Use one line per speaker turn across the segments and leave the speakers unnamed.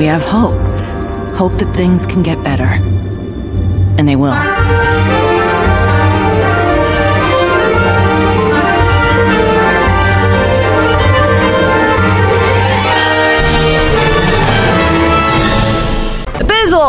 we have hope. Hope that things can get better. And they will.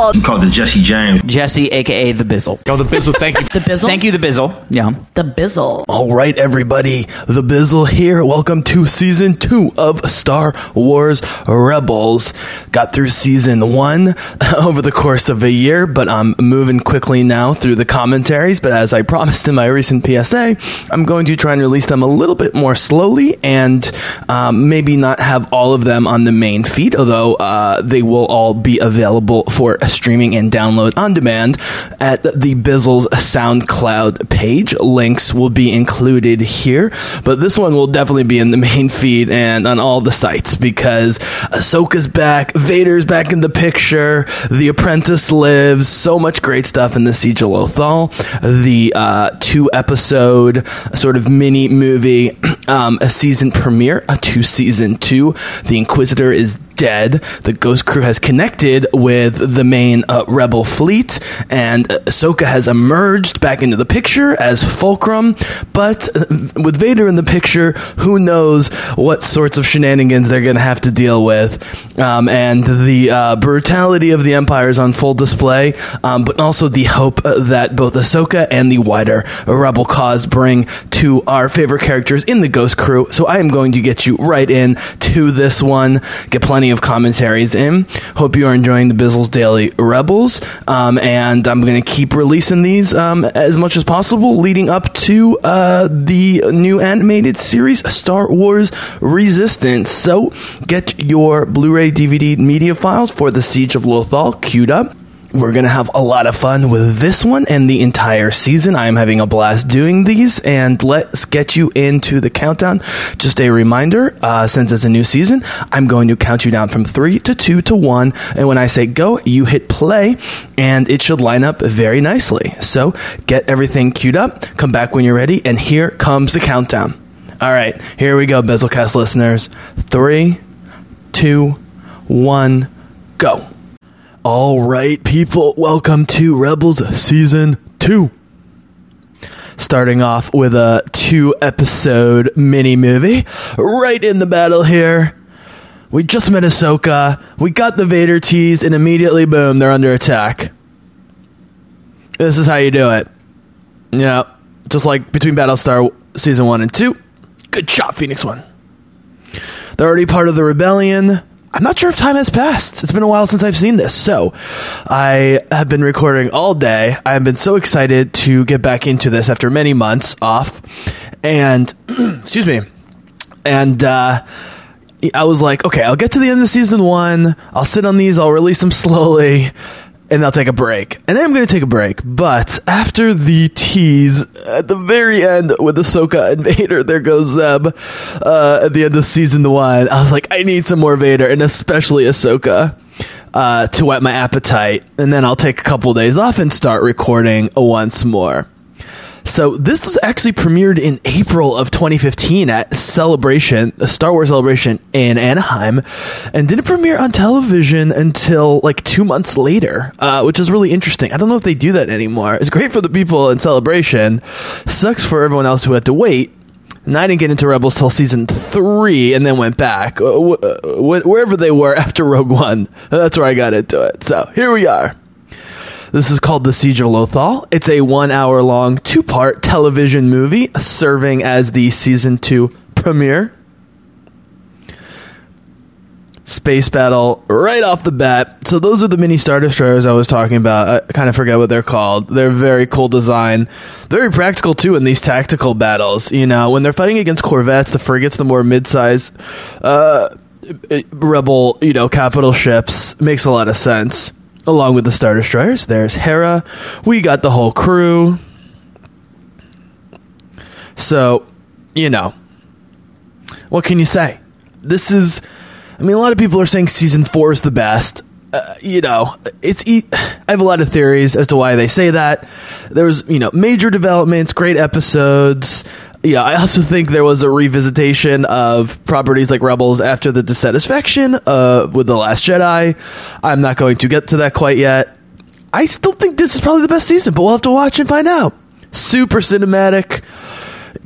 The Bizzle!
You called the Jesse James.
Jesse, aka the Bizzle.
Yo, the Bizzle, thank you.
The Bizzle?
Thank you, the Bizzle. Yeah.
The Bizzle.
All right, everybody, the Bizzle here. Welcome to season two of Star Wars Rebels. Got through season one over the course of a year, but I'm moving quickly now through the commentaries. But as I promised in my recent PSA, I'm going to try and release them a little bit more slowly and um, maybe not have all of them on the main feed, although uh, they will all be available for streaming and download on demand at the Bizzle's SoundCloud page. Links will be included here, but this one will definitely be in the main feed and on all the sites because Ahsoka's back, Vader's back in the picture, The Apprentice lives, so much great stuff in the Siege of Lothal. The uh, two episode sort of mini movie, um, a season premiere a two season two. The Inquisitor is dead. The Ghost Crew has connected with the main uh, Rebel fleet, and Ahsoka has emerged back into the picture as Fulcrum. But uh, with Vader in the picture, who knows what sorts of shenanigans they're going to have to deal with. Um, and the uh, brutality of the Empire is on full display, um, but also the hope uh, that both Ahsoka and the wider Rebel cause bring to our favorite characters in the Ghost Crew. So I am going to get you right in to this one, get plenty of commentaries in. Hope you are enjoying the Bizzle's Daily Rebels, um, and I'm going to keep releasing these um, as much as possible, leading up to uh, the new animated series Star Wars Resistance. So get your Blu-ray, DVD, media files for the Siege of Lothal queued up. We're going to have a lot of fun with this one and the entire season. I am having a blast doing these, and let's get you into the countdown. Just a reminder uh, since it's a new season, I'm going to count you down from three to two to one. And when I say go, you hit play, and it should line up very nicely. So get everything queued up, come back when you're ready, and here comes the countdown. All right, here we go, Bizzlecast listeners. Three, two, one, go. All right, people, welcome to Rebels Season 2. Starting off with a two episode mini movie right in the battle here. We just met Ahsoka, we got the Vader tease, and immediately, boom, they're under attack. This is how you do it. Yeah, just like between Battlestar Season 1 and 2. Good shot, Phoenix 1. They're already part of the rebellion. I'm not sure if time has passed. It's been a while since I've seen this. So, I have been recording all day. I've been so excited to get back into this after many months off. And, excuse me. And, uh, I was like, okay, I'll get to the end of season one. I'll sit on these. I'll release them slowly. And I'll take a break. And then I'm going to take a break. But after the tease at the very end with Ahsoka and Vader, there goes Zeb uh, at the end of season one. I was like, I need some more Vader, and especially Ahsoka. Uh, to whet my appetite, and then I'll take a couple days off and start recording once more. So this was actually premiered in April of 2015 at Celebration, a Star Wars Celebration in Anaheim, and didn't premiere on television until like two months later, uh, which is really interesting. I don't know if they do that anymore. It's great for the people in Celebration, sucks for everyone else who had to wait. And I didn't get into Rebels till season three, and then went back uh, wh- wherever they were after Rogue One. That's where I got into it. So here we are. This is called The Siege of Lothal. It's a one hour long, two part television movie serving as the season two premiere. Space battle right off the bat. So, those are the mini Star Destroyers I was talking about. I kind of forget what they're called. They're very cool design. Very practical, too, in these tactical battles. You know, when they're fighting against Corvettes, the frigates, the more mid size uh, rebel, you know, capital ships, makes a lot of sense along with the Star Destroyers. There's Hera. We got the whole crew. So, you know, what can you say? This is, I mean, a lot of people are saying season four is the best. Uh, you know, it's. E- I have a lot of theories as to why they say that. There was, you know, major developments, great episodes. Yeah, I also think there was a revisitation of properties like Rebels after the dissatisfaction uh, with The Last Jedi. I'm not going to get to that quite yet. I still think this is probably the best season, but we'll have to watch and find out. Super cinematic.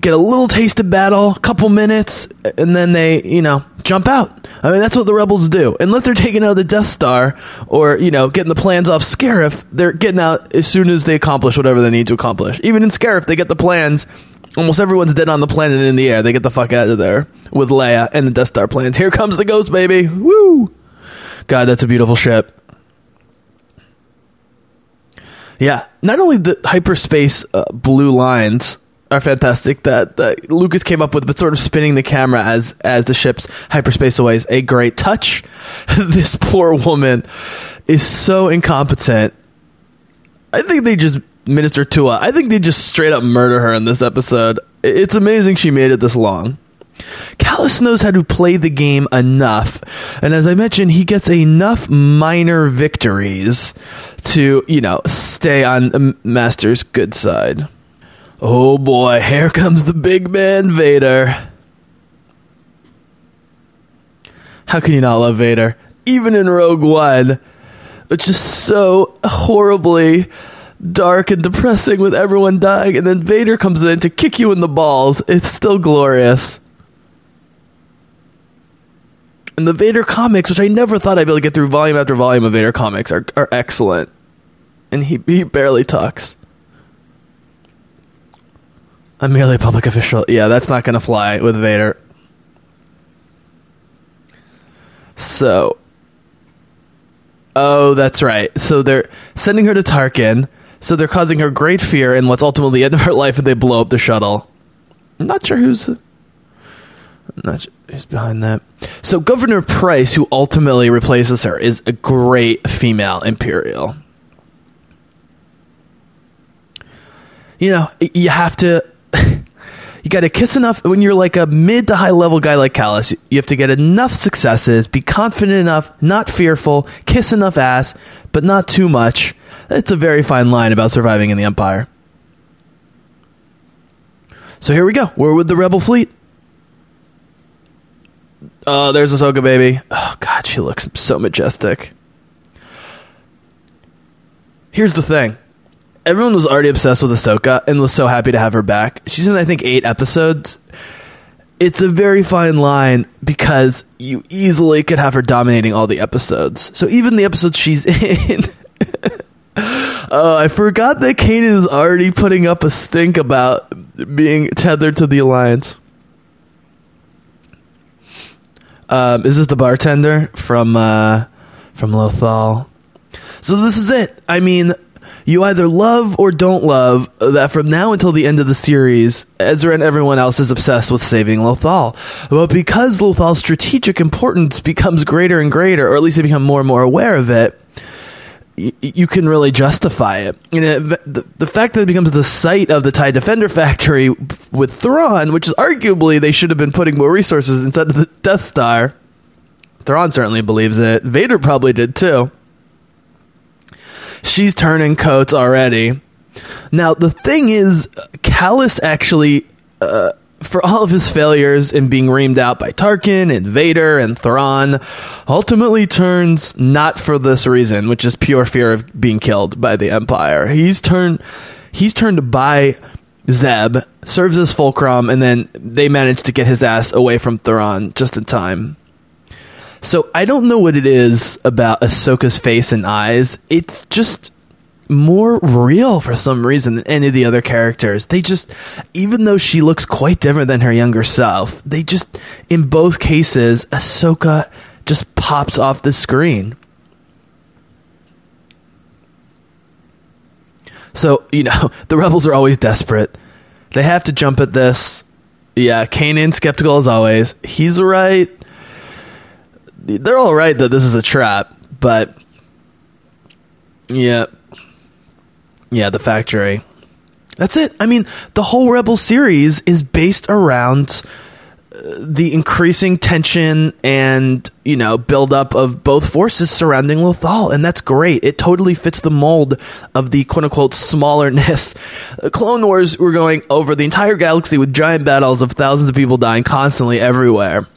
Get a little taste of battle, a couple minutes, and then they, you know, jump out. I mean, that's what the rebels do. Unless they're taking out the Death Star or, you know, getting the plans off Scarif, they're getting out as soon as they accomplish whatever they need to accomplish. Even in Scarif, they get the plans. Almost everyone's dead on the planet in the air. They get the fuck out of there with Leia and the Death Star plans. Here comes the Ghost, baby. Woo! God, that's a beautiful ship. Yeah, not only the hyperspace uh, blue lines are fantastic that, that Lucas came up with, but sort of spinning the camera as as the ship's hyperspace away is a great touch. this poor woman is so incompetent. I think they just minister her. I think they just straight up murder her in this episode. It's amazing she made it this long. Kallus knows how to play the game enough, and as I mentioned, he gets enough minor victories to, you know, stay on Master's good side. Oh boy, here comes the big man Vader. How can you not love Vader? Even in Rogue One, which is so horribly dark and depressing with everyone dying, and then Vader comes in to kick you in the balls. It's still glorious. And the Vader comics, which I never thought I'd be able to get through volume after volume of Vader comics, are, are excellent. And he, he barely talks. I'm merely a public official. Yeah, that's not going to fly with Vader. So. Oh, that's right. So they're sending her to Tarkin. So they're causing her great fear in what's ultimately the end of her life, and they blow up the shuttle. I'm not sure who's. I'm not sure who's behind that. So Governor Price, who ultimately replaces her, is a great female Imperial. You know, you have to. You got to kiss enough when you're like a mid to high level guy like Kallus. You have to get enough successes, be confident enough, not fearful, kiss enough ass, but not too much. It's a very fine line about surviving in the Empire. So here we go. We're with the Rebel fleet. Oh, there's Ahsoka, baby. Oh, God, she looks so majestic. Here's the thing everyone was already obsessed with Ahsoka and was so happy to have her back. She's in, I think, eight episodes. It's a very fine line because you easily could have her dominating all the episodes. So even the episodes she's in. Oh, I forgot that Kanan is already putting up a stink about being tethered to the Alliance. Um, is this the bartender from uh, from Lothal? So this is it. I mean, you either love or don't love that from now until the end of the series, Ezra and everyone else is obsessed with saving Lothal. But because Lothal's strategic importance becomes greater and greater, or at least they become more and more aware of it, you can really justify it. You know, the, the fact that it becomes the site of the TIE Defender factory with Thrawn, which is arguably they should have been putting more resources inside of the Death Star. Thrawn certainly believes it. Vader probably did too. She's turning coats already. Now, the thing is, Kallus actually, uh, for all of his failures in being reamed out by Tarkin and Vader and Thrawn, ultimately turns not for this reason, which is pure fear of being killed by the Empire. He's turned, he's turned by Zeb, serves as fulcrum, and then they manage to get his ass away from Thrawn just in time. So I don't know what it is about Ahsoka's face and eyes. It's just more real for some reason than any of the other characters. They just, even though she looks quite different than her younger self, they just, in both cases, Ahsoka just pops off the screen. So, you know, the rebels are always desperate. They have to jump at this. Yeah, Kanan skeptical as always. He's right they're all right that this is a trap, but yeah, yeah, the factory. That's it. I mean, the whole Rebel series is based around uh, the increasing tension and you know buildup of both forces surrounding Lothal, and that's great. It totally fits the mold of the quote unquote smallerness. Clone Wars were going over the entire galaxy with giant battles of thousands of people dying constantly everywhere.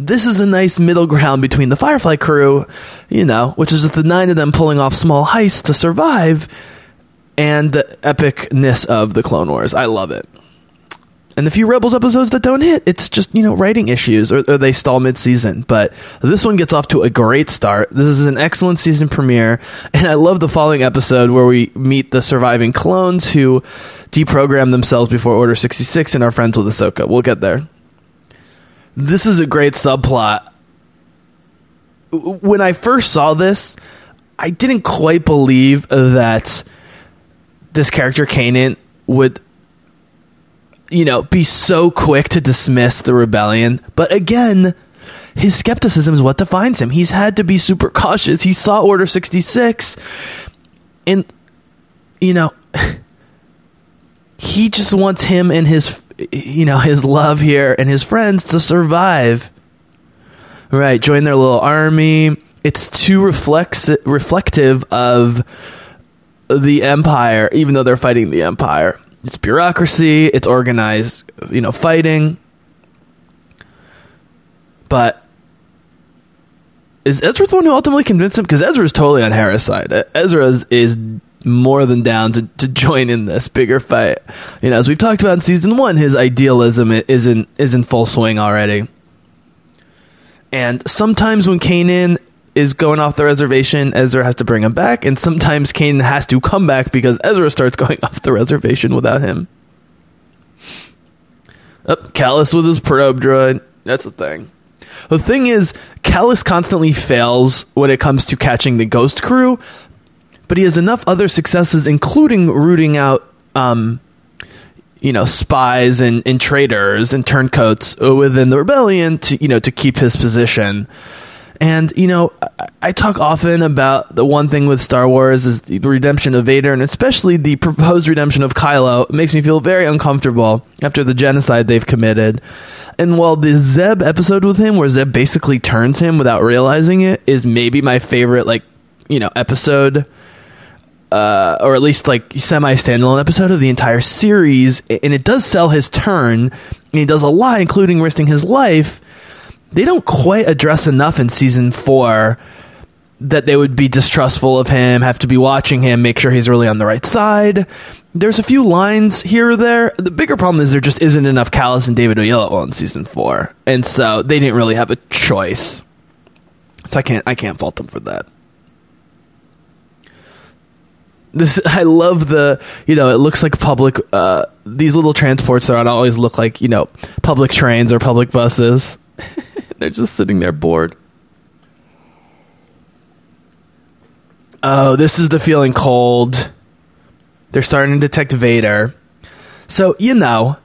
This is a nice middle ground between the Firefly crew, you know, which is just the nine of them pulling off small heists to survive, and the epicness of the Clone Wars. I love it and the few Rebels episodes that don't hit, it's just you know writing issues or, or they stall mid season. But this one gets off to a great start. This is an excellent season premiere, and I love the following episode where we meet the surviving clones who deprogram themselves before Order sixty six and are friends with Ahsoka. We'll get there. This is a great subplot. When I first saw this, I didn't quite believe that this character Kanan would you know, be so quick to dismiss the rebellion. But again, his skepticism is what defines him. He's had to be super cautious. He saw Order 66 and you know, he just wants him and his you know, his love here and his friends to survive. Right, join their little army. It's too reflex reflective of the empire even though they're fighting the empire it's bureaucracy, it's organized, you know, fighting. But is Ezra the one who ultimately convinced him? Because Ezra is totally on Hera's side. Ezra is, is more than down to, to join in this bigger fight. You know, as we've talked about in season one, his idealism is in is in full swing already. And sometimes when Kanan is going off the reservation, Ezra has to bring him back, and sometimes Kanan has to come back because Ezra starts going off the reservation without him. Oh, Kallus with his probe droid. That's the thing. The thing is, Kallus constantly fails when it comes to catching the ghost crew, but he has enough other successes, including rooting out, um, you know, spies and, and traitors and turncoats within the rebellion to, you know, to keep his position. And you know, I, talk often about the one thing with Star Wars is the redemption of Vader, and especially the proposed redemption of Kylo. It makes me feel very uncomfortable after the genocide they've committed. And while the Zeb episode with him, where Zeb basically turns him without realizing it, is maybe my favorite, like you know, episode. Uh, or at least like semi standalone episode of the entire series, and it does sell his turn. And he does a lot, including risking his life they don't quite address enough in season four that they would be distrustful of him, have to be watching him, make sure he's really on the right side. There's a few lines here or there. The bigger problem is there just isn't enough Kallus and David Oyelowo in season four, and so they didn't really have a choice. So I can't I can't fault them for that. This I love the you know it looks like public uh, these little transports that always look like you know public trains or public buses. They're just sitting there bored. Oh, this is the feeling cold. They're starting to detect Vader. So, you know,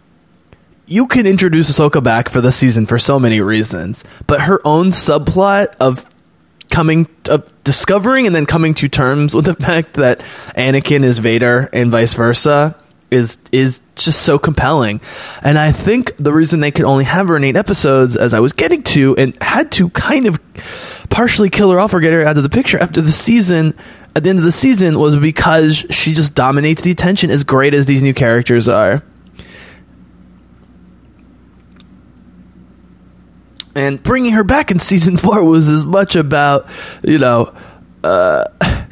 you can introduce Ahsoka back for the season for so many reasons, but her own subplot of coming of discovering and then coming to terms with the fact that Anakin is Vader and vice versa is is just so compelling. And I think the reason they could only have her in eight episodes, as I was getting to, and had to kind of partially kill her off or get her out of the picture after the season, at the end of the season, was because she just dominates the attention as great as these new characters are. And bringing her back in season four was as much about, you know, uh,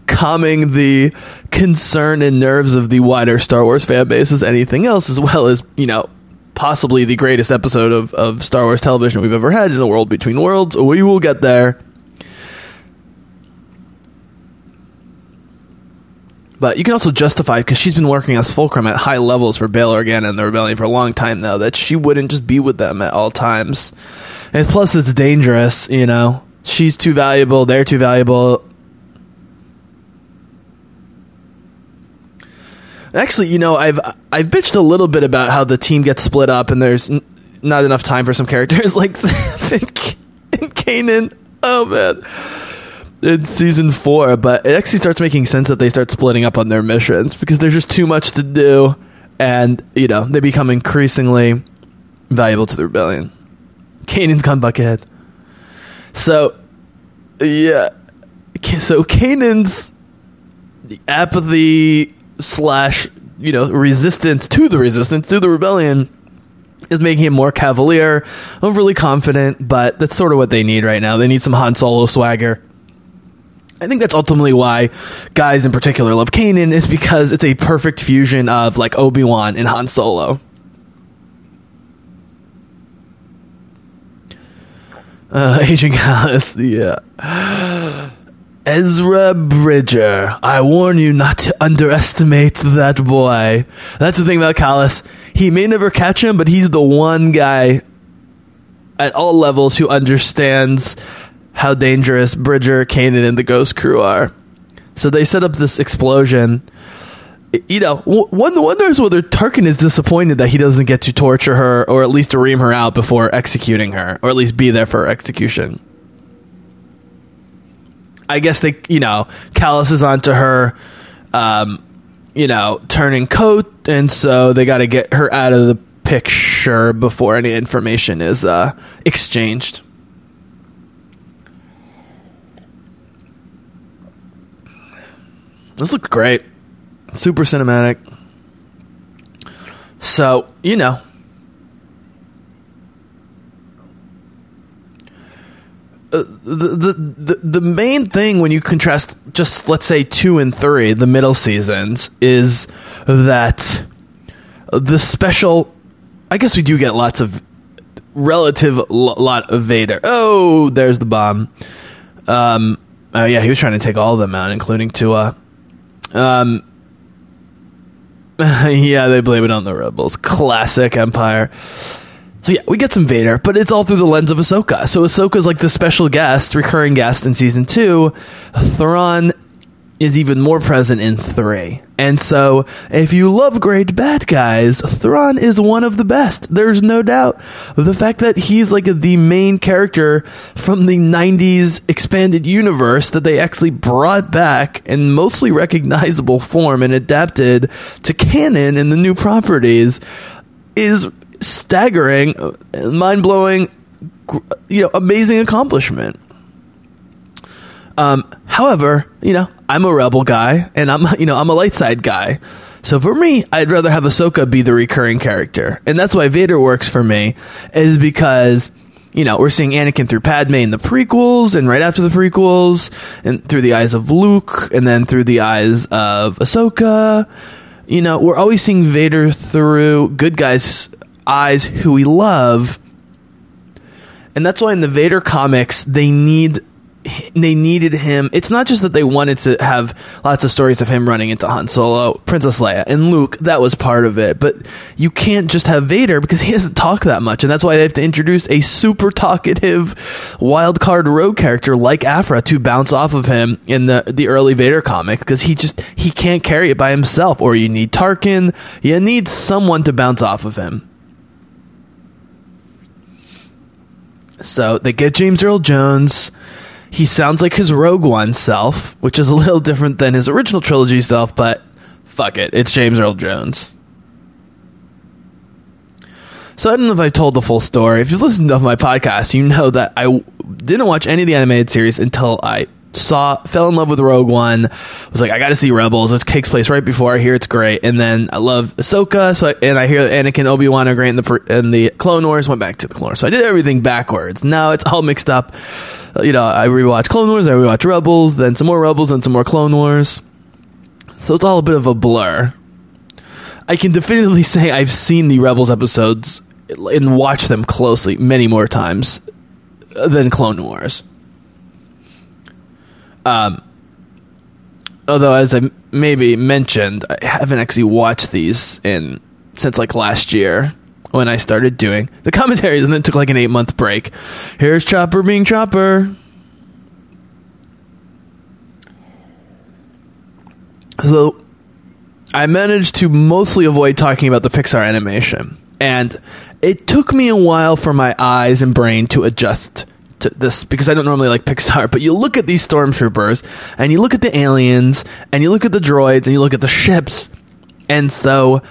calming the concern and nerves of the wider Star Wars fan base as anything else, as well as, you know, possibly the greatest episode of, of Star Wars television we've ever had in a world between worlds. We will get there. But you can also justify because she's been working as fulcrum at high levels for Bail Organa and the Rebellion for a long time now that she wouldn't just be with them at all times. And plus, it's dangerous, you know. She's too valuable, they're too valuable. Actually, you know, I've I've bitched a little bit about how the team gets split up and there's n- not enough time for some characters like and, and Kanan. Oh man. In season four, but it actually starts making sense that they start splitting up on their missions because there's just too much to do, and you know they become increasingly valuable to the rebellion. Kanan's gone buckethead. So, yeah. So Kanan's apathy slash, you know, resistance to the resistance, to the rebellion, is making him more cavalier, overly confident, but that's sort of what they need right now. They need some Han Solo swagger. I think that's ultimately why guys in particular love Kanan is because it's a perfect fusion of like Obi Wan and Han Solo. Uh, Agent Kallus, yeah. Ezra Bridger, I warn you not to underestimate that boy. That's the thing about Kallus. He may never catch him, but he's the one guy at all levels who understands how dangerous Bridger, Kanan, and the Ghost Crew are. So they set up this explosion. You know, one wonders whether Tarkin is disappointed that he doesn't get to torture her or at least ream her out before executing her, or at least be there for her execution. I guess they, you know, Kallus is onto her, um, you know, turning coat, and so they got to get her out of the picture before any information is uh, exchanged. This looks great. Super cinematic. So, you know. Uh, the, the the main thing when you contrast just let's say 2 and 3 the middle seasons is that the special I guess we do get lots of relative l- lot of Vader. Oh, there's the bomb. Um oh yeah, he was trying to take all of them out including Tua. Um, yeah, they blame it on the rebels. Classic Empire. So yeah, we get some Vader, but it's all through the lens of Ahsoka. So Ahsoka's like the special guest, recurring guest in season two. Thrawn is even more present in three. And so, if you love great bad guys, Thrawn is one of the best. There's no doubt. The fact that he's like the main character from the 90s expanded universe that they actually brought back in mostly recognizable form and adapted to canon in the new properties is staggering, mind blowing, you know, amazing accomplishment. Um, however, you know, I'm a rebel guy, and I'm you know I'm a light side guy. So for me, I'd rather have Ahsoka be the recurring character, and that's why Vader works for me, is because you know we're seeing Anakin through Padme in the prequels, and right after the prequels, and through the eyes of Luke, and then through the eyes of Ahsoka. You know, we're always seeing Vader through good guys' eyes who we love, and that's why in the Vader comics they need they needed him. It's not just that they wanted to have lots of stories of him running into Han Solo, Princess Leia, and Luke. That was part of it. But you can't just have Vader because he doesn't talk that much, and that's why they have to introduce a super talkative wild card rogue character like Aphra to bounce off of him in the the early Vader comics because he just he can't carry it by himself. Or you need Tarkin. You need someone to bounce off of him. So they get James Earl Jones. He sounds like his Rogue One self, which is a little different than his original trilogy self, but fuck it, it's James Earl Jones. So I don't know if I told the full story. If you've listened to my podcast, you know that I didn't watch any of the animated series until I saw, fell in love with Rogue One. Was like, I got to see Rebels. It takes place right before I hear it's great, and then I love Ahsoka. So I, and I hear Anakin, Obi Wan are great in the in the Clone Wars. Went back to the Clone Wars. So I did everything backwards. Now it's all mixed up. Uh, You know, I rewatch Clone Wars, I rewatch Rebels, then some more Rebels, then some more Clone Wars. So it's all a bit of a blur. I can definitively say I've seen the Rebels episodes and watched them closely many more times than Clone Wars. Um, although, as I maybe mentioned, I haven't actually watched these in since like last year when I started doing the commentaries, and then took like an eight month break. Here's Chopper being Chopper. So I managed to mostly avoid talking about the Pixar animation. And it took me a while for my eyes and brain to adjust to this because I don't normally like Pixar. But you look at these stormtroopers and you look at the aliens and you look at the droids and you look at the ships. And so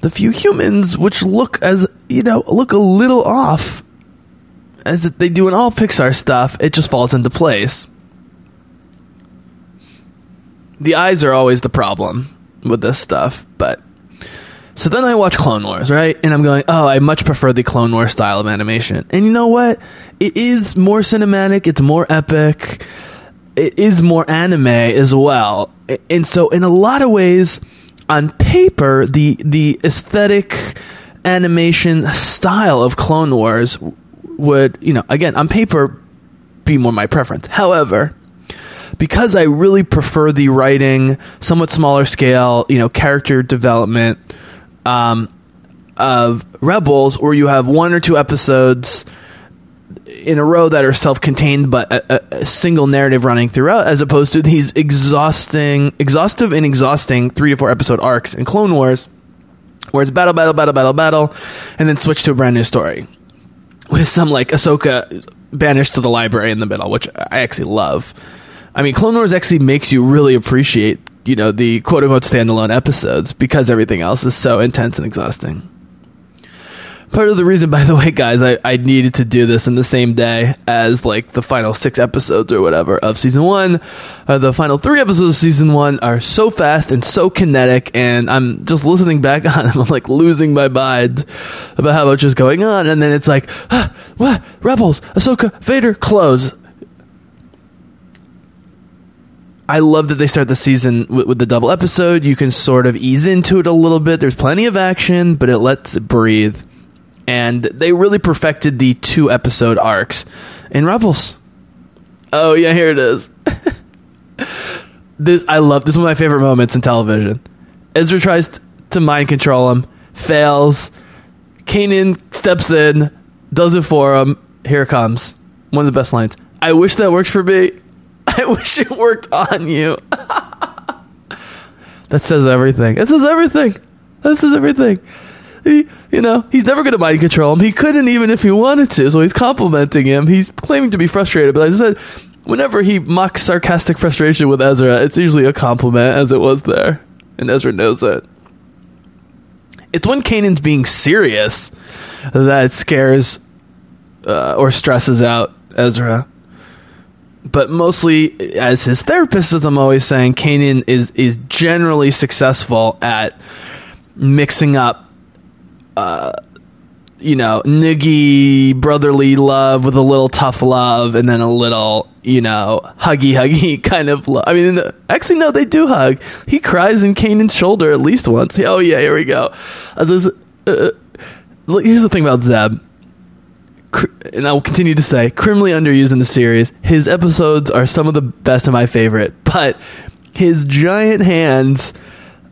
the few humans which look as you know look a little off as they do in all Pixar stuff, it just falls into place. The eyes are always the problem with this stuff, but so then I watch Clone Wars, right? And I'm going, oh, I much prefer the Clone Wars style of animation. And you know what? It is more cinematic, it's more epic, it is more anime as well. And so in a lot of ways, on paper, the the aesthetic animation style of Clone Wars would, you know, again, on paper be more my preference. However, because I really prefer the writing, somewhat smaller scale, you know, character development um, of Rebels, where you have one or two episodes in a row that are self-contained but a, a, single narrative running throughout as opposed to these exhausting exhaustive and exhausting three to four episode arcs in clone wars where it's battle battle battle battle battle and then switch to a brand new story with some like ahsoka banished to the library in the middle which i actually love. I mean clone wars actually makes you really appreciate you know the quote-unquote standalone episodes because everything else is so intense and exhausting part of the reason, by the way, guys, I, I needed to do this in the same day as like the final six episodes or whatever of season one. Uh, the final three episodes of season one are so fast and so kinetic, and I'm just listening back on them. I'm like losing my mind about how much is going on, and then it's like, ah, what? Rebels, Ahsoka, Vader, close. I love that they start the season with, with, the double episode. You can sort of ease into it a little bit. There's plenty of action, but it lets it breathe and they really perfected the two episode arcs in Rebels. Oh yeah, here it is. this I love. This is one of my favorite moments in television. Ezra tries t- to mind control him, fails. Kanan steps in, does it for him. Here it comes. One of the best lines. I wish that worked for me. I wish it worked on you. that says everything. It says everything. That says everything he, you know, he's never going to mind control him. He couldn't even if he wanted to. So he's complimenting him. He's claiming to be frustrated. But I said, whenever he mocks sarcastic frustration with Ezra, it's usually a compliment, as it was there, and Ezra knows it. It's when Kanan's being serious that scares uh, or stresses out Ezra. But mostly, as his therapist, as I'm always saying, Kanan is is generally successful at mixing up uh, you know, niggy brotherly love with a little tough love and then a little, you know, huggy huggy kind of love. I mean, actually, no, they do hug. He cries in Kanan's shoulder at least once. Oh, yeah, here we go. Was, uh, here's the thing about Zeb. And I will continue to say, criminally underused in the series. His episodes are some of the best of my favorite, but his giant hands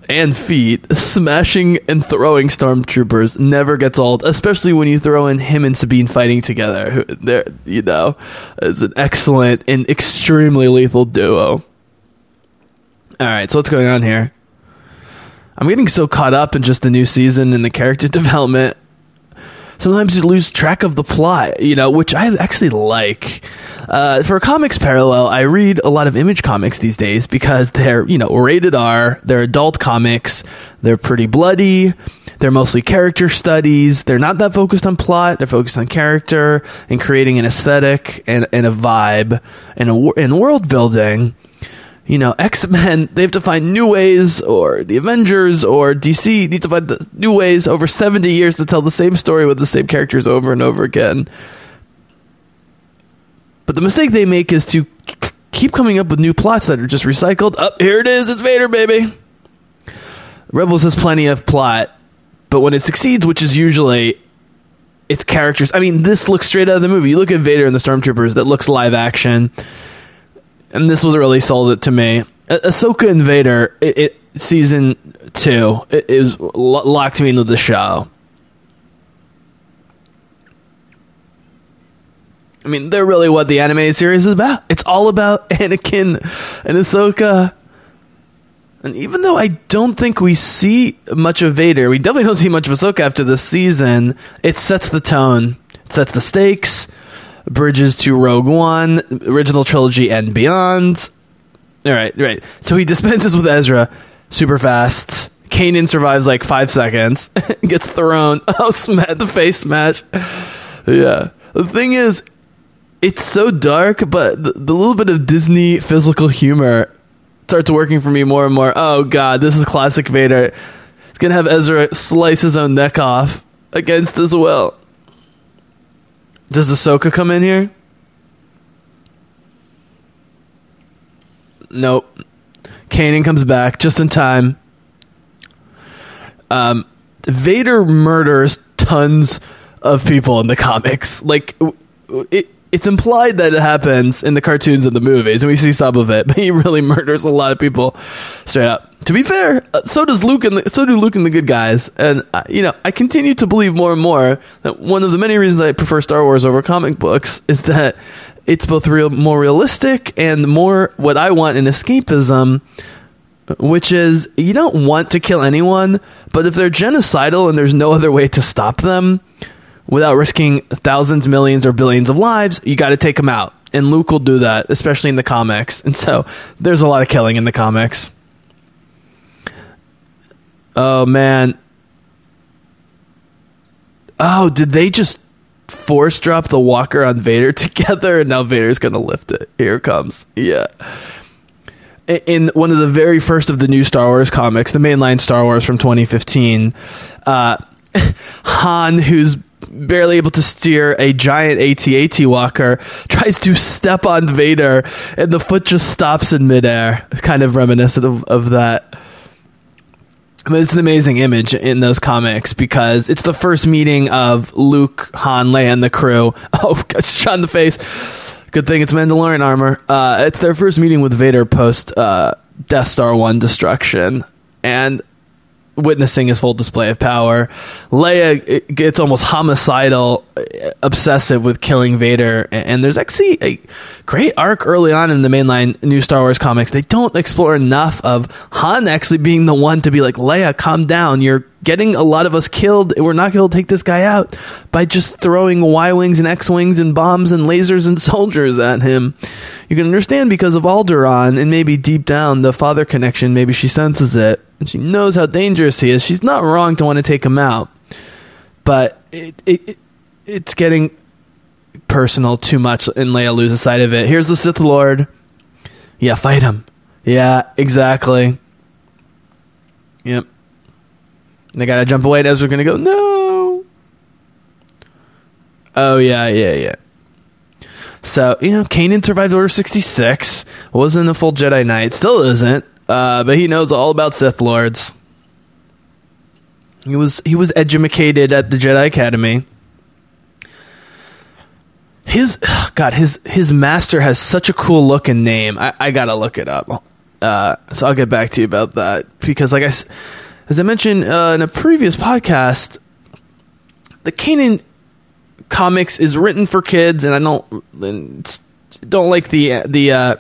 and feet, smashing and throwing stormtroopers never gets old, especially when you throw in him and Sabine fighting together. There, you know, it's an excellent and extremely lethal duo. All right, so what's going on here? I'm getting so caught up in just the new season and the character development. Sometimes you lose track of the plot, you know, which I actually like. Uh, for comics parallel, I read a lot of image comics these days because they're, you know, rated R, they're adult comics, they're pretty bloody, they're mostly character studies, they're not that focused on plot, they're focused on character and creating an aesthetic and, and a vibe and, a, and world building you know, X Men, they have to find new ways, or the Avengers or DC need to find new ways over 70 years to tell the same story with the same characters over and over again. But the mistake they make is to keep coming up with new plots that are just recycled. Up oh, here it is, it's Vader, baby. Rebels has plenty of plot, but when it succeeds, which is usually its characters. I mean, this looks straight out of the movie. You look at Vader and the Stormtroopers, that looks live action, and this was really sold it to me. Ah- Ahsoka and Vader, it, it season two, it, it was locked me into the show. I mean, they're really what the animated series is about. It's all about Anakin and Ahsoka. And even though I don't think we see much of Vader, we definitely don't see much of Ahsoka after this season, it sets the tone, it sets the stakes, bridges to Rogue One, original trilogy, and beyond. All right, right. So he dispenses with Ezra super fast. Kanan survives like five seconds, gets thrown. Oh, sma- the face smash. Yeah. The thing is, it's so dark, but the, the little bit of Disney physical humor starts working for me more and more. Oh god, this is classic Vader. He's gonna have Ezra slice his own neck off against his will. Does Ahsoka come in here? Nope. Kanan comes back just in time. Um, Vader murders tons of people in the comics. Like it, it's implied that it happens in the cartoons and the movies, and we see some of it. But he really murders a lot of people straight up. To be fair, uh, so does Luke, and the, so do Luke and the good guys. And uh, you know, I continue to believe more and more that one of the many reasons I prefer Star Wars over comic books is that it's both real, more realistic, and more what I want in escapism which is you don't want to kill anyone, but if they're genocidal and there's no other way to stop them without risking thousands, millions, or billions of lives, you got to take them out. And Luke will do that, especially in the comics. And so there's a lot of killing in the comics. Oh, man. Oh, did they just force drop the walker on Vader together? And now Vader's going to lift it. Here it comes. Yeah in one of the very first of the new Star Wars comics, the mainline Star Wars from 2015, uh, Han, who's barely able to steer a giant AT-AT walker, tries to step on Vader, and the foot just stops in midair. Kind of reminiscent of, of that. I mean, it's an amazing image in those comics because it's the first meeting of Luke, Han, Leia, and the crew. Oh, shot in the face Good thing it's Mandalorian armor. Uh, it's their first meeting with Vader post uh, Death Star 1 destruction. And witnessing his full display of power. Leia gets almost homicidal, obsessive with killing Vader, and there's actually a great arc early on in the mainline new Star Wars comics. They don't explore enough of Han actually being the one to be like, Leia, calm down. You're getting a lot of us killed. We're not going to take this guy out by just throwing Y wings and X wings and bombs and lasers and soldiers at him. You can understand because of Alderaan and maybe deep down the father connection. Maybe she senses it and she knows how dangerous he is. She's not wrong to want to take him out, but it, it, it it's getting personal too much, and Leia loses sight of it. Here's the Sith Lord. Yeah, fight him. Yeah, exactly. Yep. they gotta jump away, and Ezra's gonna go, no. Oh, yeah, yeah, yeah. So, you know, Kanan survived Order 66, wasn't a full Jedi Knight, still isn't. Uh, but he knows all about Sith Lords. He was he was educated at the Jedi Academy. His God, his his master has such a cool looking name. I, I gotta look it up. Uh, so I'll get back to you about that because, like I, as I mentioned uh, in a previous podcast, the Kanan comics is written for kids, and I don't don't like the the uh,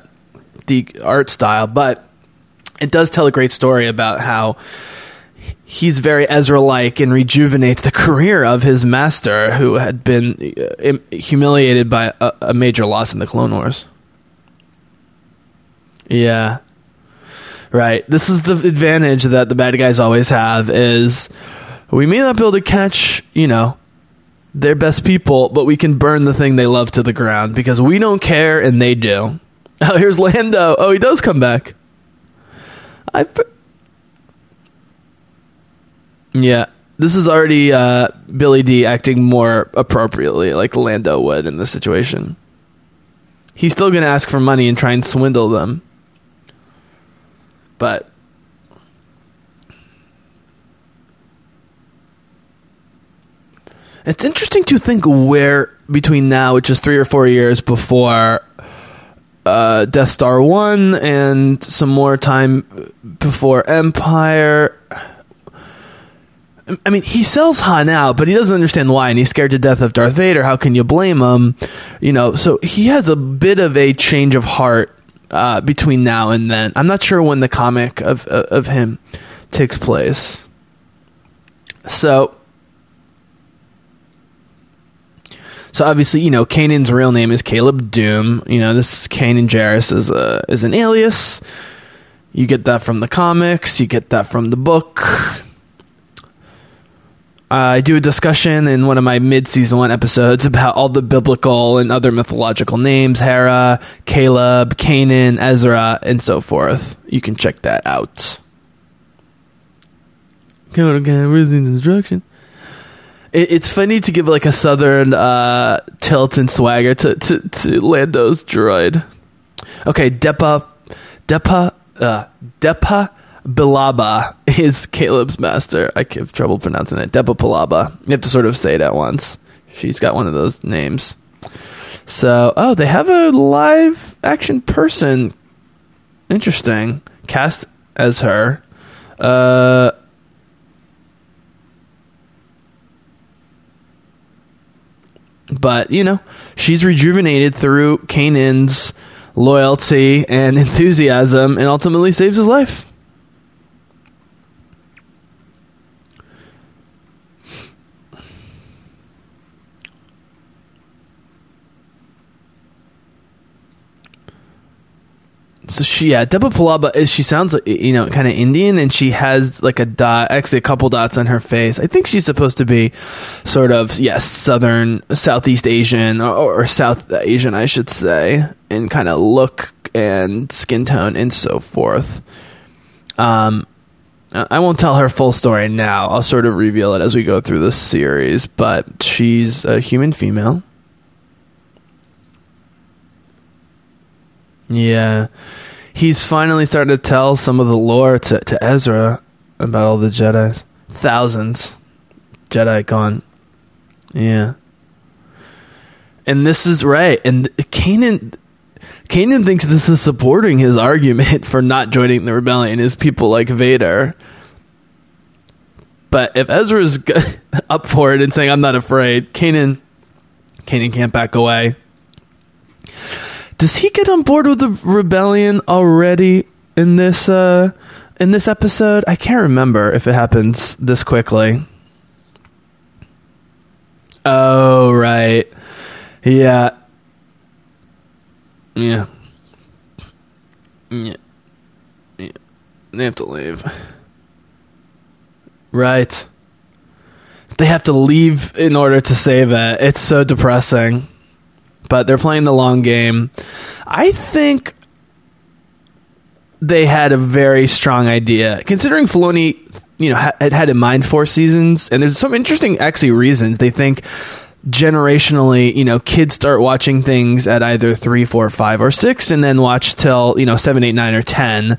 the art style, but it does tell a great story about how he's very Ezra like and rejuvenates the career of his master, who had been uh, humiliated by a, a major loss in the Clone Wars. Yeah. Right. This is the advantage that the bad guys always have is we may not be able to catch, you know, their best people, but we can burn the thing they love to the ground because we don't care and they do. Oh, here's Lando. Oh, he does come back. I. Yeah, this is already uh, Billy Dee acting more appropriately, like Lando would in this situation. He's still going to ask for money and try and swindle them, but it's interesting to think where between now, which is three or four years before uh, Death Star 1 and some more time before Empire. I mean, he sells Han out, but he doesn't understand why, and he's scared to death of Darth Vader. How can you blame him? You know, so he has a bit of a change of heart uh, between now and then. I'm not sure when the comic of of him takes place. So So obviously, you know, Kanan's real name is Caleb Dume. You know, this is Kanan Jarrus is a is an alias. You get that from the comics, you get that from the book. I do a discussion in one of my mid season one episodes about all the biblical and other mythological names Hera, Caleb, Canaan, Ezra, and so forth. You can check that out. instruction. It, it's funny to give like a southern uh, tilt and swagger to, to, to Lando's droid. Okay, Depa, Depa, uh, Depa Bilaba is Caleb's master. I have trouble pronouncing it. Depa Pilaba. You have to sort of say it at once. She's got one of those names. So, oh, they have a live action person. Interesting. Cast as her. Uh, but, you know, she's rejuvenated through Kanan's loyalty and enthusiasm and ultimately saves his life. So she, yeah, Depa Billaba is. She sounds you know, kind of Indian, and she has like a dot, actually a couple dots on her face. I think she's supposed to be sort of yes, southern, Southeast Asian, or, or South Asian, I should say, in kind of look and skin tone and so forth. Um, I won't tell her full story now. I'll sort of reveal it as we go through the series. But she's a human female. Yeah. He's finally starting to tell some of the lore to, to Ezra about all the Jedi's. Thousands. Jedi gone. Yeah. And this is right. And Kanan Kanan thinks this is supporting his argument for not joining the rebellion is people like Vader. But if Ezra's up for it and saying I'm not afraid, Kanan Kanan can't back away. Does he get on board with the rebellion already in this uh in this episode? I can't remember if it happens this quickly. Oh, right. Yeah. Yeah. Yeah. Yeah. They have to leave. Right. They have to leave in order to save it. It's so depressing. But they're playing the long game. I think they had a very strong idea. Considering Filoni, you know, had had in mind four seasons, and there's some interesting actually reasons. They think generationally, you know, kids start watching things at either three, four, five, or six, and then watch till you know seven, eight, nine, or ten.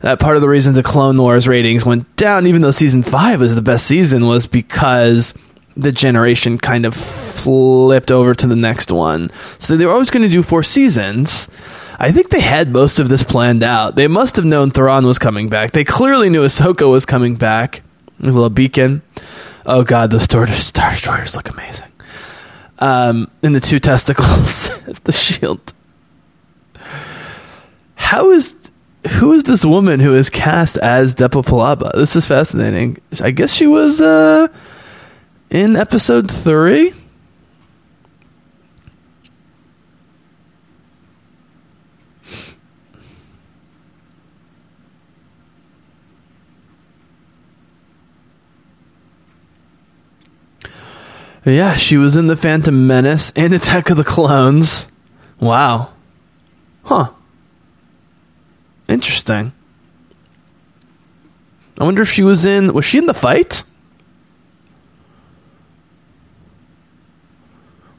That part of the reason the Clone Wars ratings went down, even though season five was the best season, was because the generation kind of flipped over to the next one. So they were always going to do four seasons. I think they had most of this planned out. They must have known Thrawn was coming back. They clearly knew Ahsoka was coming back. There's a little beacon. Oh god, those Star Destroyers look amazing um, and the two testicles as the shield. How is who is this woman who is cast as Depa Billaba? This is fascinating. I guess she was uh, in episode three. Yeah, she was in The Phantom Menace and Attack of the Clones. Wow. Huh. Interesting. I wonder if she was in. Was she in the fight?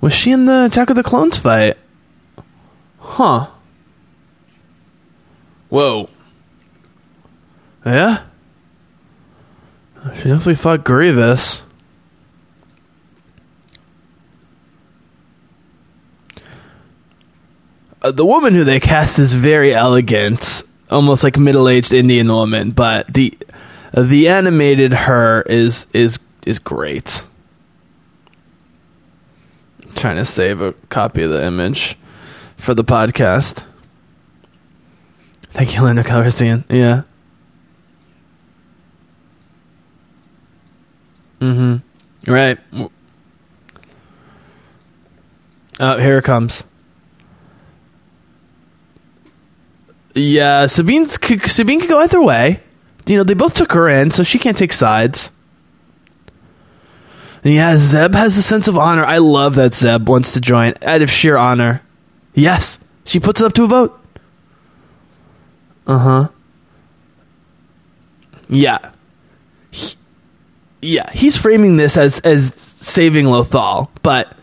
Was she in the Attack of the Clones fight? Huh. Whoa. Yeah? She definitely fought Grievous. Uh, the woman who they cast is very elegant, almost like middle-aged Indian woman, but the the animated her is is is great. Trying to save a copy of the image for the podcast. Thank you, Linda Calrissian. Yeah. Mm-hmm. Right. Oh, here it comes. Yeah, Sabine's Sabine could go either way. You know, they both took her in, so she can't take sides. Yeah, Zeb has a sense of honor. I love that Zeb wants to join out of sheer honor. Yes, she puts it up to a vote. Uh huh. Yeah. He- yeah, he's framing this as as saving Lothal, but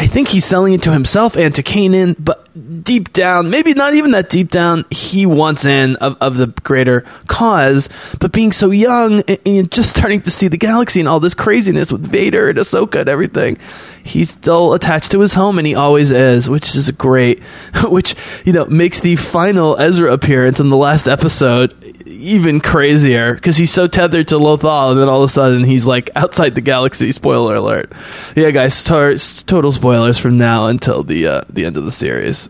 I think he's selling it to himself and to Kanan, but deep down, maybe not even that deep down, he wants in of, of the greater cause. But being so young and, and just starting to see the galaxy and all this craziness with Vader and Ahsoka and everything, he's still attached to his home and he always is, which is great. Which, you know, makes the final Ezra appearance in the last episode even crazier because he's so tethered to Lothal, and then all of a sudden he's like outside the galaxy. Spoiler alert! Yeah, guys, tar- total spoilers from now until the uh, the end of the series.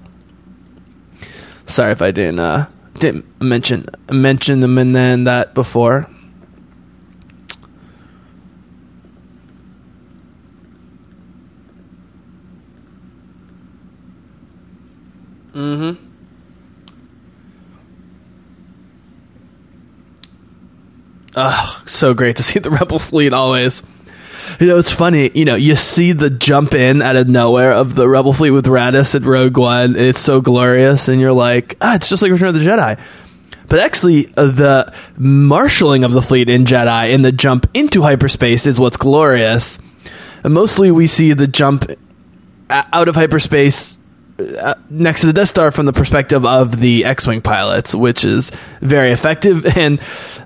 Sorry if I didn't uh, didn't mention mention them and then that before. Mm-hmm. Ugh, so great to see the Rebel fleet always. You know, it's funny, you know, you see the jump in out of nowhere of the Rebel fleet with Radis and Rogue One, and it's so glorious, and you're like, ah, it's just like Return of the Jedi. But actually, uh, the marshaling of the fleet in Jedi and the jump into hyperspace is what's glorious. And mostly we see the jump out of hyperspace uh, next to the Death Star from the perspective of the X-wing pilots, which is very effective and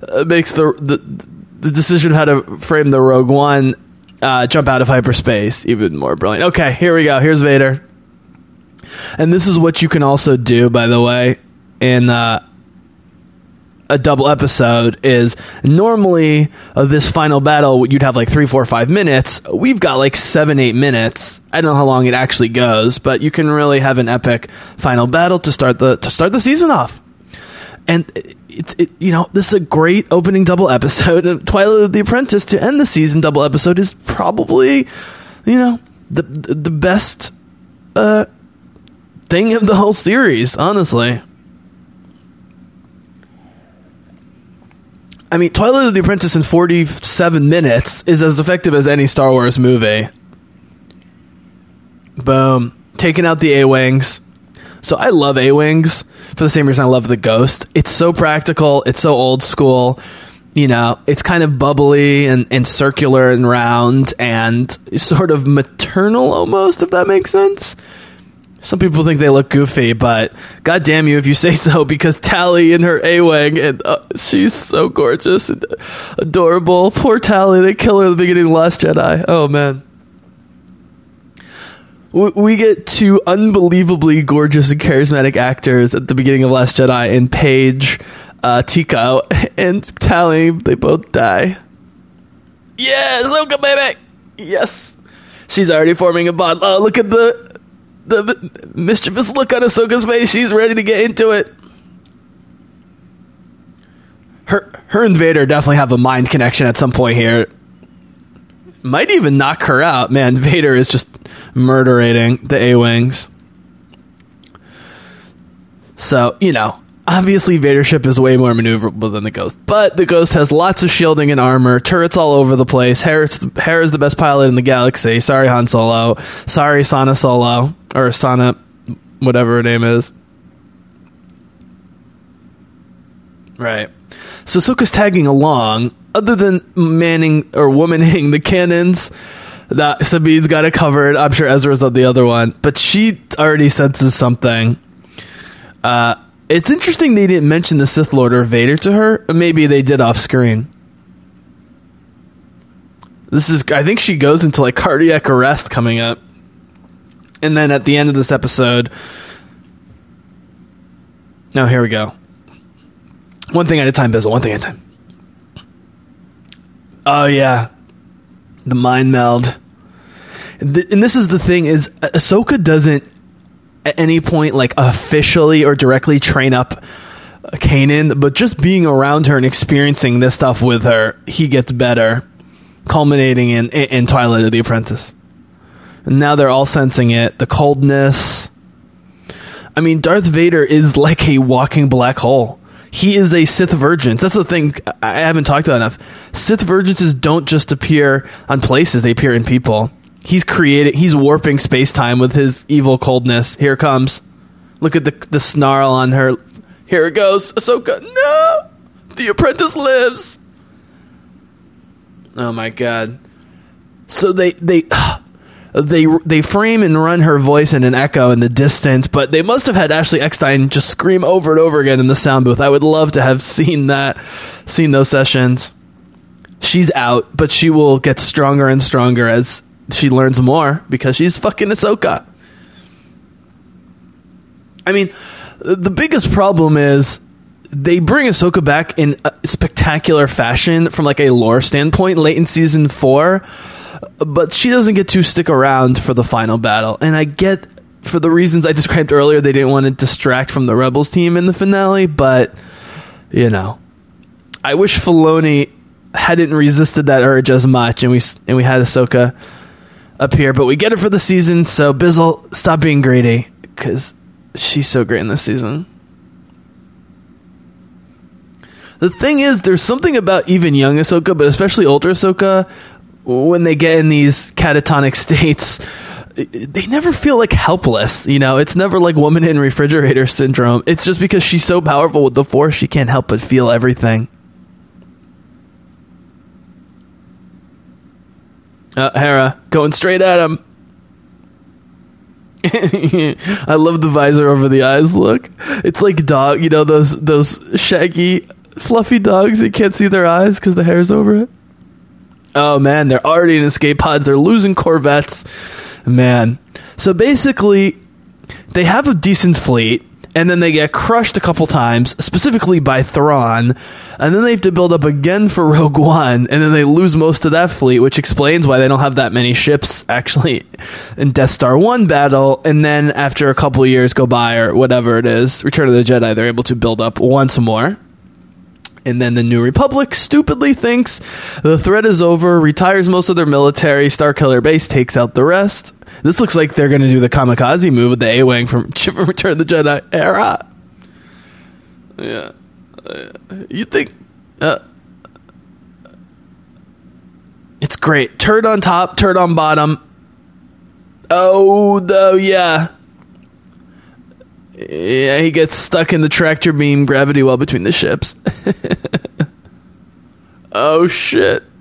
uh, makes the, the the decision how to frame the Rogue One uh, jump out of hyperspace even more brilliant. Okay, here we go. Here's Vader, and this is what you can also do, by the way, in uh, a double episode is normally uh, this final battle you'd have like three four five minutes. We've got like seven eight minutes. I don't know how long it actually goes but you can really have an epic final battle to start the to start the season off. And it's it, you know this is a great opening double episode. And twilight of the apprentice to end the season double episode is probably you know the the best uh thing of the whole series honestly I mean, Twilight of the Apprentice in 47 minutes is as effective as any Star Wars movie. Boom. Taking out the A Wings. So I love A Wings for the same reason I love the Ghost. It's so practical, it's so old school. You know, it's kind of bubbly and, and circular and round and sort of maternal almost, if that makes sense. Some people think they look goofy, but god damn you if you say so, because Tallie in her A-Wing, and uh, she's so gorgeous and adorable. Poor Tallie, they kill her at the beginning of The Last Jedi. Oh, man. We- get two unbelievably gorgeous and charismatic actors at the beginning of Last Jedi in Paige, uh, Tico, and Tallie. They both die. Yes, Ahsoka, baby! Yes! She's already forming a bond. Oh, look at the the mischievous look on Ahsoka's face. She's ready to get into it. Her, her and Vader definitely have a mind connection at some point here. Might even knock her out. Man, Vader is just murdering the A Wings. So, you know, obviously Vader ship is way more maneuverable than the Ghost. But the Ghost has lots of shielding and armor, turrets all over the place. Hera's, Hera's the best pilot in the galaxy. Sorry, Han Solo. Sorry, Sana Solo. Or Sana, whatever her name is. Right. So Ahsoka's tagging along, other than manning or womaning the cannons that Sabine's got it covered. I'm sure Ezra's on the other one, but she already senses something. Uh, it's interesting they didn't mention the Sith Lord or Vader to her. Maybe they did off screen. This is, I think she goes into like cardiac arrest coming up. And then at the end of this episode, no, here we go. One thing at a time, Bizzle. One thing at a time. Oh yeah, the mind meld. And this is the thing: is Ah- Ahsoka doesn't at any point like officially or directly train up Kanan, but just being around her and experiencing this stuff with her, he gets better, culminating in in, Twilight of the Apprentice. And now they're all sensing it: the coldness, I mean, Darth Vader is like a walking black hole. He is a Sith vergence. That's the thing I haven't talked about enough. Sith vergences don't just appear on places; they appear in people. He's creating. He's warping space time with his evil coldness. Here comes. Look at the the snarl on her. Here it goes. Ahsoka. No, the apprentice lives. Oh my god. So they they they they frame and run her voice in an echo in the distance, but they must have had Ashley Eckstein just scream over and over again in the sound booth. I would love to have seen that, seen those sessions. She's out, but she will get stronger and stronger as she learns more because she's fucking Ahsoka. I mean, the biggest problem is they bring Ahsoka back in spectacular fashion from like a lore standpoint late in season four, but she doesn't get to stick around for the final battle. And I get for the reasons I described earlier, they didn't want to distract from the Rebels team in the finale, but you know, I wish Filoni hadn't resisted that urge as much, and we and we had Ahsoka appear, but we get it for the season. So Bizzle, stop being greedy because she's so great in this season. The thing is, there's something about even young Ahsoka, but especially older Ahsoka, when they get in these catatonic states, they never feel like helpless. You know, it's never like woman in refrigerator syndrome. It's just because she's so powerful with the force, she can't help but feel everything. Uh, Hera going straight at him. I love the visor over the eyes look. It's like dog, you know those those shaggy fluffy dogs you can't see their eyes because the hair's over it. Oh man, they're already in escape pods. They're losing corvettes. Man. So basically, they have a decent fleet, and then they get crushed a couple times, specifically by Thrawn, and then they have to build up again for Rogue One, and then they lose most of that fleet, which explains why they don't have that many ships actually in Death Star 1 battle, and then after a couple years go by, or whatever it is, Return of the Jedi, they're able to build up once more. And then the New Republic stupidly thinks the threat is over, retires most of their military, Starkiller Base takes out the rest. This looks like they're going to do the kamikaze move with the A Wing from, Return of the Jedi era. Yeah. Uh, you think. Uh, it's great. Turd on top, turd on bottom. Oh, though, yeah. Yeah, he gets stuck in the tractor beam gravity well between the ships. oh shit.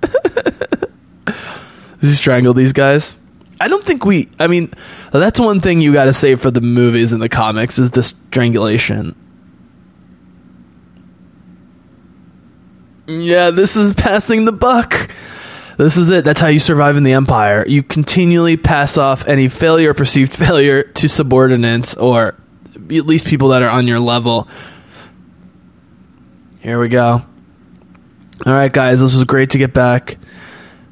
Does he strangle these guys? I don't think we I mean that's one thing you got to say for the movies and the comics is the strangulation. Yeah, this is passing the buck. This is it. That's how you survive in the empire. You continually pass off any failure perceived failure to subordinates or at least people that are on your level. Here we go. All right, guys, this was great to get back.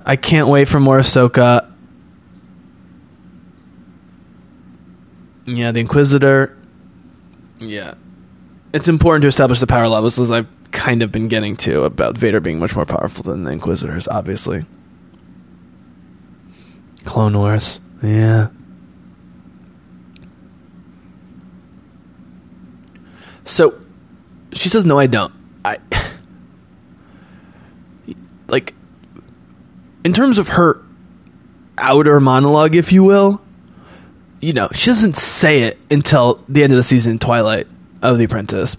I can't wait for more Ahsoka. Yeah, the Inquisitor. Yeah. It's important to establish the power levels as I've kind of been getting to about Vader being much more powerful than the Inquisitors, obviously. Clone Wars. Yeah. So she says, "No, I don't." I like in terms of her outer monologue, if you will. You know, she doesn't say it until the end of the season, Twilight of the Apprentice.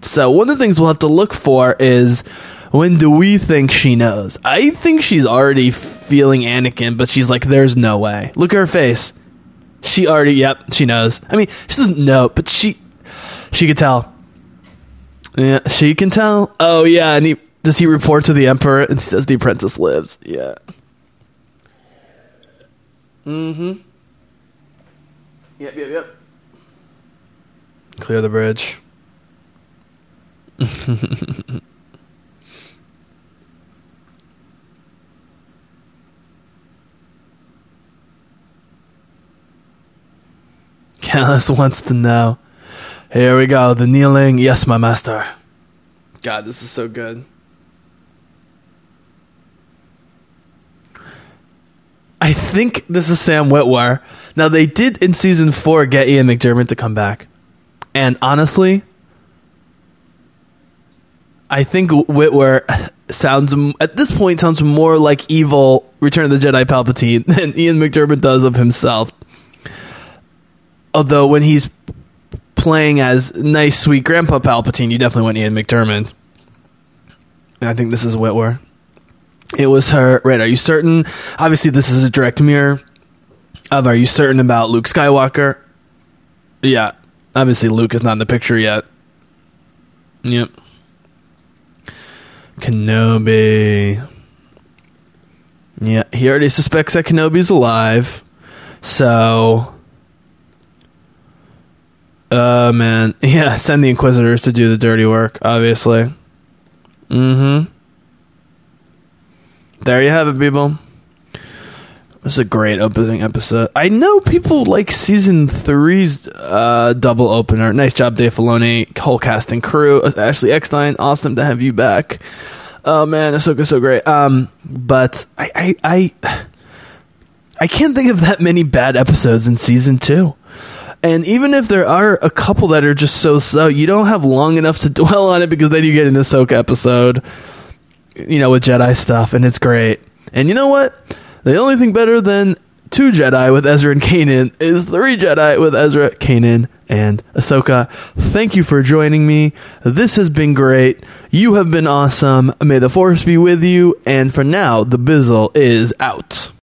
So one of the things we'll have to look for is when do we think she knows? I think she's already feeling Anakin, but she's like, "There's no way." Look at her face. She already, yep, she knows. I mean, she doesn't know, but she she could tell. Yeah, she can tell. Oh yeah, and he does he report to the emperor and says the apprentice lives? Yeah. Mm-hmm. Yep, yep, yep. Clear the bridge. Kallus wants to know. Here we go. The kneeling. Yes, my master. God, this is so good. I think this is Sam Witwer. Now they did in season four get Ian McDiarmid to come back. And honestly, I think Witwer sounds at this point sounds more like evil Return of the Jedi Palpatine than Ian McDiarmid does of himself. Although when he's playing as nice, sweet Grandpa Palpatine, you definitely want Ian McDiarmid. And I think this is Witwer. It was her. Right? Are you certain? Obviously, this is a direct mirror of. Are you certain about Luke Skywalker? Yeah. Obviously, Luke is not in the picture yet. Yep. Kenobi. Yeah, he already suspects that Kenobi's alive. So. Uh, man. Yeah, send the Inquisitors to do the dirty work, obviously. Mm hmm. There you have it, people. This is a great opening episode. I know people like season three's uh, double opener. Nice job, Dave Filoni, whole cast and crew. Ashley Eckstein, awesome to have you back. Oh man, Ahsoka's so great. Um, but I, I, I, I can't think of that many bad episodes in season two. And even if there are a couple that are just so so, you don't have long enough to dwell on it because then you get an Ahsoka episode, you know, with Jedi stuff, and it's great. And you know what? The only thing better than two Jedi with Ezra and Kanan is three Jedi with Ezra, Kanan, and Ahsoka. Thank you for joining me. This has been great. You have been awesome. May the Force be with you. And for now, the Bizzle is out.